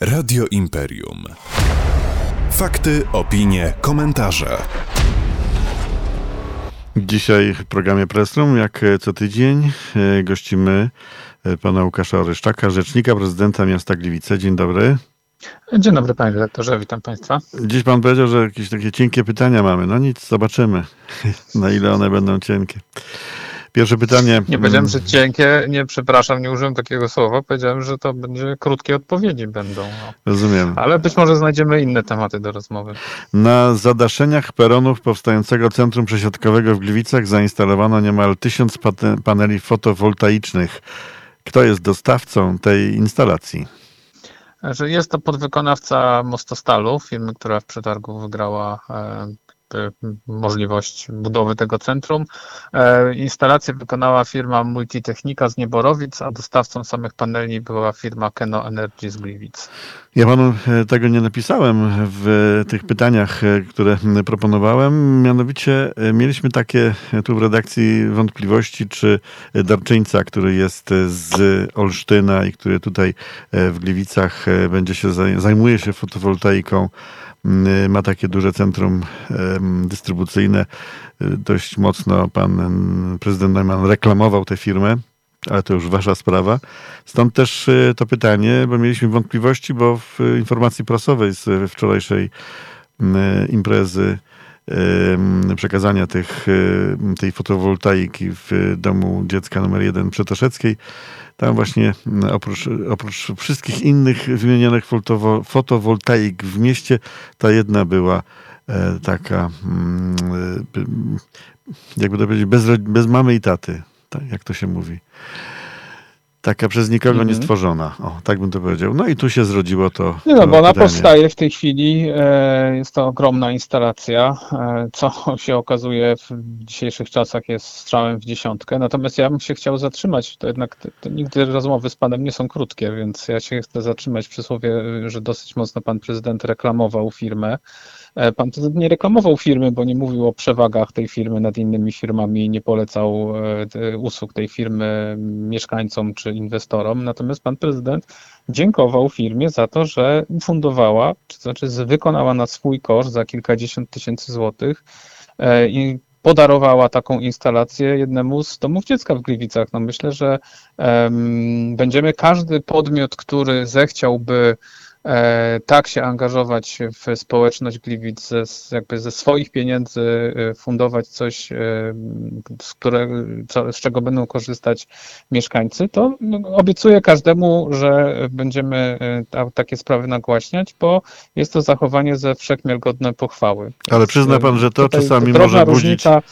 Radio Imperium. Fakty, opinie, komentarze. Dzisiaj w programie Pressroom, jak co tydzień, e, gościmy e, pana Łukasza Oryszczaka, rzecznika prezydenta miasta Gliwice. Dzień dobry. Dzień dobry panie redaktorze, witam państwa. Dziś pan powiedział, że jakieś takie cienkie pytania mamy. No nic, zobaczymy, na ile one będą cienkie. Pierwsze pytanie. Nie powiedziałem, że cienkie, nie przepraszam, nie użyłem takiego słowa. Powiedziałem, że to będzie krótkie odpowiedzi będą. No. Rozumiem. Ale być może znajdziemy inne tematy do rozmowy. Na zadaszeniach peronów powstającego Centrum Przesiadkowego w Gliwicach zainstalowano niemal tysiąc paneli fotowoltaicznych. Kto jest dostawcą tej instalacji? Że jest to podwykonawca Mostostalu, firmy, która w przetargu wygrała e, możliwość budowy tego centrum. E, instalację wykonała firma Multitechnika z Nieborowic, a dostawcą samych paneli była firma Keno Energy z Gliwic. Ja panu e, tego nie napisałem w tych pytaniach, e, które proponowałem. Mianowicie mieliśmy takie tu w redakcji wątpliwości, czy darczyńca, który jest z Olsztyna i który tutaj w Gliwicach będzie się zajmuje się fotowoltaiką, ma takie duże centrum dystrybucyjne. Y, dość mocno pan prezydent Neumann reklamował tę firmę, ale to już wasza sprawa. Stąd też y, to pytanie, bo mieliśmy wątpliwości, bo w informacji prasowej z wczorajszej imprezy przekazania tych, tej fotowoltaiki w domu dziecka numer 1 Przetaszeckiej. Tam właśnie oprócz, oprócz wszystkich innych wymienionych fotowoltaik w mieście, ta jedna była e, taka, jakby to powiedzieć, bez, bez mamy i taty, tak, jak to się mówi. Taka przez nikogo mm -hmm. niestworzona. O, tak bym to powiedział. No i tu się zrodziło to. Nie no, bo ona powstaje w tej chwili. E, jest to ogromna instalacja, e, co się okazuje w dzisiejszych czasach jest strzałem w dziesiątkę. Natomiast ja bym się chciał zatrzymać. To jednak to nigdy rozmowy z panem nie są krótkie, więc ja się chcę zatrzymać przy słowie, że dosyć mocno pan prezydent reklamował firmę. E, pan prezydent nie reklamował firmy, bo nie mówił o przewagach tej firmy nad innymi firmami, nie polecał e, usług tej firmy mieszkańcom czy inwestorom. Natomiast pan prezydent dziękował firmie za to, że ufundowała, czy to znaczy wykonała na swój koszt za kilkadziesiąt tysięcy złotych e, i podarowała taką instalację jednemu z domów dziecka w Gliwicach. No myślę, że um, będziemy każdy podmiot, który zechciałby tak się angażować w społeczność Gliwic, ze, jakby ze swoich pieniędzy e, fundować coś, e, z, które, co, z czego będą korzystać mieszkańcy, to no, obiecuję każdemu, że będziemy ta, takie sprawy nagłaśniać, bo jest to zachowanie ze wszechmiar godne pochwały. Ale przyzna pan, że to czasami może budzić... Różnica,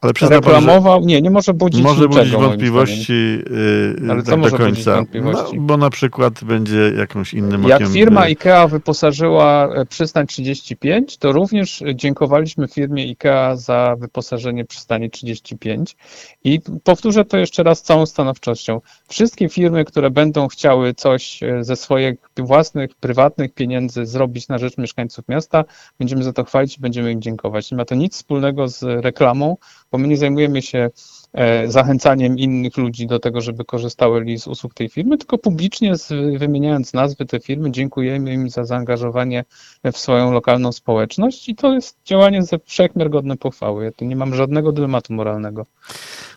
ale reklamował, pan, nie, nie może budzić Może niczego, budzić wątpliwości yy, Ale tak może do końca. Wątpliwości? No, bo na przykład będzie jakąś innym Jak firma y, IKEA wyposażyła e, przystań 35, to również dziękowaliśmy firmie IKEA za wyposażenie przystani 35 i powtórzę to jeszcze raz z całą stanowczością. Wszystkie firmy, które będą chciały coś e, ze swoich własnych, prywatnych pieniędzy zrobić na rzecz mieszkańców miasta, będziemy za to chwalić i będziemy im dziękować. Nie ma to nic wspólnego z reklamą, bo my nie zajmujemy się e, zachęcaniem innych ludzi do tego, żeby korzystały z usług tej firmy, tylko publicznie wymieniając nazwy tej firmy, dziękujemy im za zaangażowanie w swoją lokalną społeczność i to jest działanie ze wszechmiar godne pochwały. Ja tu nie mam żadnego dylematu moralnego.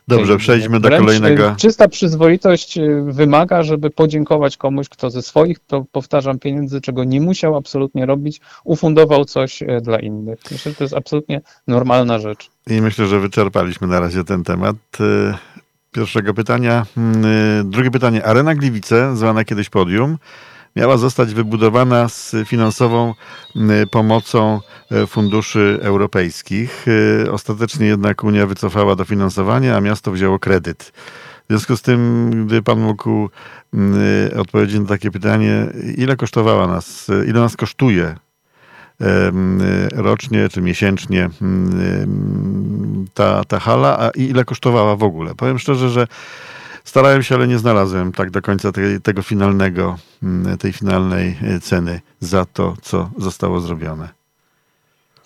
Dobrze, przejdźmy do kolejnego. Y, czysta przyzwoitość y, wymaga, żeby podziękować komuś, kto ze swoich, to powtarzam, pieniędzy, czego nie musiał absolutnie robić, ufundował coś y, dla innych. Myślę, że to jest absolutnie normalna rzecz. I myślę, że wyczerpaliśmy na razie ten temat. Pierwszego pytania. Mm, drugie pytanie. Arena Gliwice, zwana kiedyś Podium, miała zostać wybudowana z finansową pomocą e, funduszy europejskich. E, ostatecznie jednak Unia wycofała dofinansowanie, a miasto wzięło kredyt. W związku z tym, gdy Pan mógł odpowiedzieć na takie pytanie, ile kosztowała nas, ile nas kosztuje rocznie czy miesięcznie ta, ta hala, a ile kosztowała w ogóle? Powiem szczerze, że Starałem się, ale nie znalazłem tak do końca tego finalnego, mm, tej finalnej e, ceny za to, co zostało zrobione.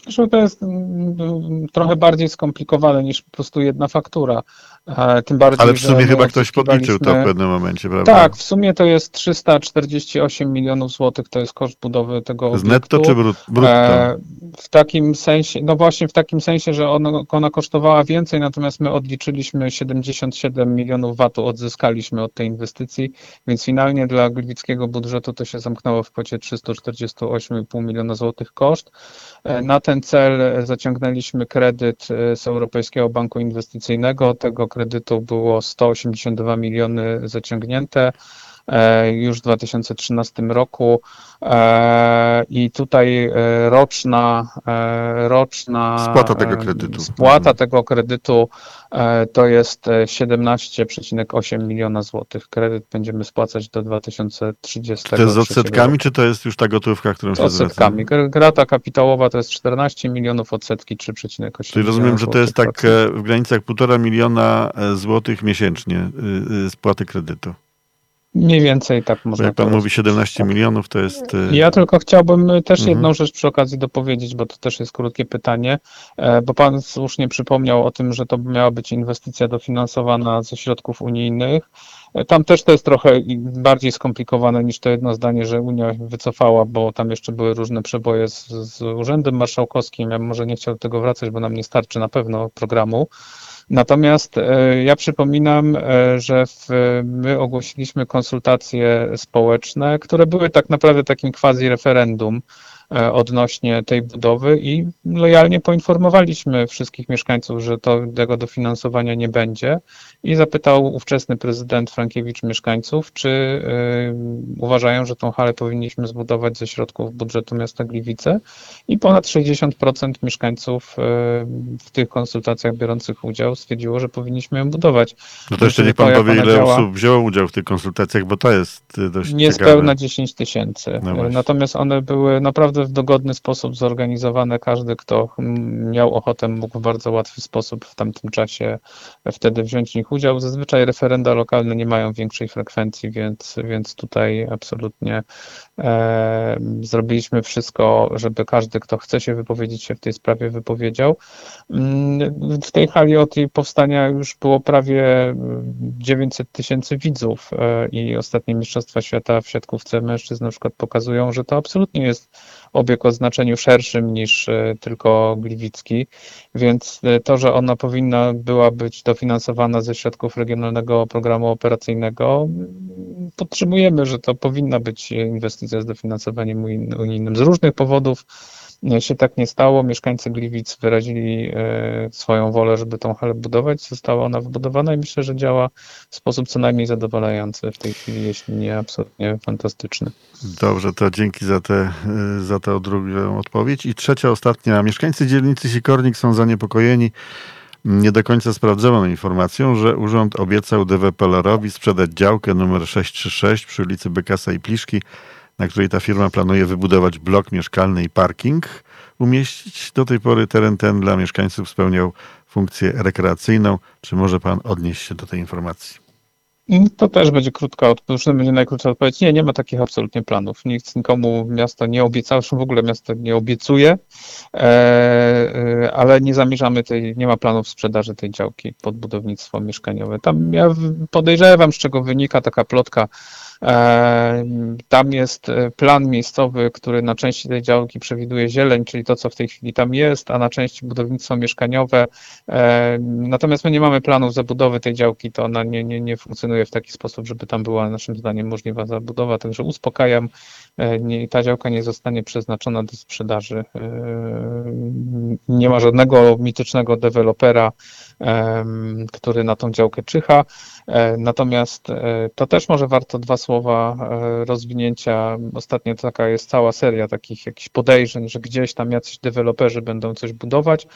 Zresztą to jest mm, trochę bardziej skomplikowane niż po prostu jedna faktura. E, tym bardziej, Ale w sumie chyba ktoś podliczył to w pewnym momencie, prawda? Tak, w sumie to jest 348 milionów złotych, to jest koszt budowy tego obiektu. Z netto czy brutto? E, w takim sensie, no właśnie w takim sensie, że ona, ona kosztowała więcej, natomiast my odliczyliśmy 77 milionów VAT-u, odzyskaliśmy od tej inwestycji, więc finalnie dla gliwickiego budżetu to się zamknęło w kwocie 348,5 miliona złotych koszt. E, na ten cel zaciągnęliśmy kredyt e, z Europejskiego Banku Inwestycyjnego. Tego kredytu było 182 miliony zaciągnięte. E, już w 2013 roku e, i tutaj e, roczna, roczna spłata tego kredytu, spłata tego kredytu to jest 17,8 miliona złotych. Kredyt będziemy spłacać do 2030. To jest z odsetkami, roku. czy to jest już ta gotówka, którą się odsetkami. Zwraca? Rata kapitałowa to jest 14 milionów, odsetki 3,8 Czyli rozumiem, że to jest tak w granicach 1,5 miliona złotych miesięcznie spłaty kredytu. Mniej więcej tak można Jak pan mówi 17 milionów, to jest... Y, ja tylko chciałbym też mhm. jedną rzecz przy okazji dopowiedzieć, bo to też jest krótkie pytanie, e, bo pan słusznie przypomniał o tym, że to miała być inwestycja dofinansowana ze środków unijnych. E, tam też to jest trochę bardziej skomplikowane niż to jedno zdanie, że Unia wycofała, bo tam jeszcze były różne przeboje z, z Urzędem Marszałkowskim. Ja może nie chciał do tego wracać, bo nam nie starczy na pewno programu. Natomiast e, ja przypominam, e, że w, my ogłosiliśmy konsultacje społeczne, które były tak naprawdę takim quasi referendum odnośnie tej budowy i lojalnie poinformowaliśmy wszystkich mieszkańców, że to, tego dofinansowania nie będzie. I zapytał ówczesny prezydent Frankiewicz mieszkańców, czy y, uważają, że tą halę powinniśmy zbudować ze środków budżetu miasta Gliwice. I ponad 60% mieszkańców y, w tych konsultacjach biorących udział stwierdziło, że powinniśmy ją budować. No to jeszcze niech pan powie, ile działa, osób wzięło udział w tych konsultacjach, bo to jest dość Niespełna 10 tysięcy. No Natomiast one były naprawdę w dogodny sposób zorganizowane. Każdy, kto miał ochotę, mógł w bardzo łatwy sposób w tamtym czasie wtedy wziąć w nich udział. Zazwyczaj referenda lokalne nie mają większej frekwencji, więc, więc tutaj absolutnie e, zrobiliśmy wszystko, żeby każdy, kto chce się wypowiedzieć się w tej sprawie, wypowiedział. Mm, w tej hali od jej powstania już było prawie 900 tysięcy widzów e, i ostatnie Mistrzostwa Świata w siatkówce mężczyzn na przykład pokazują, że to absolutnie jest obieg o znaczeniu szerszym niż e, tylko Gliwicki, więc e, to, że ona powinna była być dofinansowana ze środków Regionalnego Programu Operacyjnego, podtrzymujemy, że to powinna być inwestycja z dofinansowaniem unijnym z różnych powodów się tak nie stało. Mieszkańcy Gliwic wyrazili e, swoją wolę, żeby tą halę budować. Została ona wybudowana i myślę, że działa w sposób co najmniej zadowalający w tej chwili, jeśli nie absolutnie fantastyczny. Dobrze, to dzięki za tę e, za tę drugą odpowiedź. I trzecia, ostatnia. Mieszkańcy dzielnicy Sikornik są zaniepokojeni nie do końca sprawdzoną informacją, że urząd obiecał deweloperowi sprzedać działkę numer 636 przy ulicy Bekasa i Pliszki na której ta firma planuje wybudować blok mieszkalny i parking umieścić. Do tej pory teren ten dla mieszkańców spełniał funkcję rekreacyjną. Czy może pan odnieść się do tej informacji? To też będzie krótka odpowiedź, będzie najkrótsza odpowiedź. Nie, nie ma takich absolutnie planów. Nikt nikomu miasto nie obiecało, w ogóle miasto nie obiecuje, e, e, ale nie zamierzamy tej, nie ma planów sprzedaży tej działki pod budownictwo mieszkaniowe. Tam ja podejrzewam, z czego wynika taka plotka tam jest e, plan miejscowy, który na części tej działki przewiduje zieleń, czyli to, co w tej chwili tam jest, a na części budownictwo mieszkaniowe. E, natomiast my nie mamy planów zabudowy tej działki, to ona nie, nie, nie funkcjonuje w taki sposób, żeby tam była naszym zdaniem możliwa zabudowa, także uspokajam, nie, ta działka nie zostanie przeznaczona do sprzedaży. Nie ma żadnego mitycznego dewelopera, który na tą działkę czyha. Natomiast to też może warto dwa słowa e, rozwinięcia. Ostatnio taka jest cała seria takich jakichś podejrzeń, że gdzieś tam jacyś deweloperzy będą coś budować.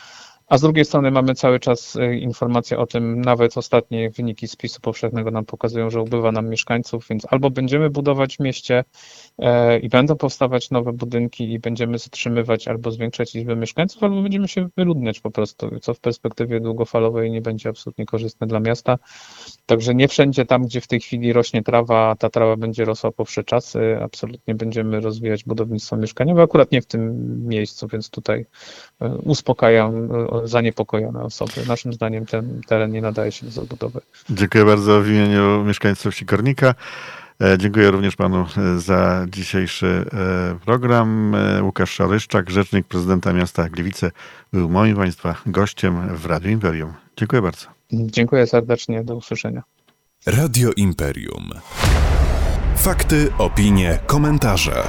a z drugiej strony mamy cały czas y, informacje o tym, nawet ostatnie wyniki spisu powszechnego nam pokazują, że ubywa nam mieszkańców, więc albo będziemy budować w mieście e, i będą powstawać nowe budynki i będziemy zatrzymywać albo zwiększać liczbę mieszkańców, albo będziemy się wyludniać po prostu, co w perspektywie długofalowej nie będzie absolutnie korzystne dla miasta. Także nie wszędzie tam, gdzie w tej chwili rośnie trawa, ta trawa będzie rosła po wsze czasy, absolutnie będziemy rozwijać budownictwo mieszkaniowe, akurat nie w tym miejscu, więc tutaj e, uspokajam e, zaniepokojone osoby. Naszym zdaniem ten teren nie nadaje się do zabudowy. Dziękuję bardzo w imieniu mieszkańców Sikornika. E, dziękuję również panu za dzisiejszy program. Łukasz Szaryszczak, rzecznik prezydenta miasta Gliwice, był moim państwa gościem w Radiu Imperium. Dziękuję bardzo. Dziękuję serdecznie, do usłyszenia. Radio Imperium. Fakty, opinie, komentarze.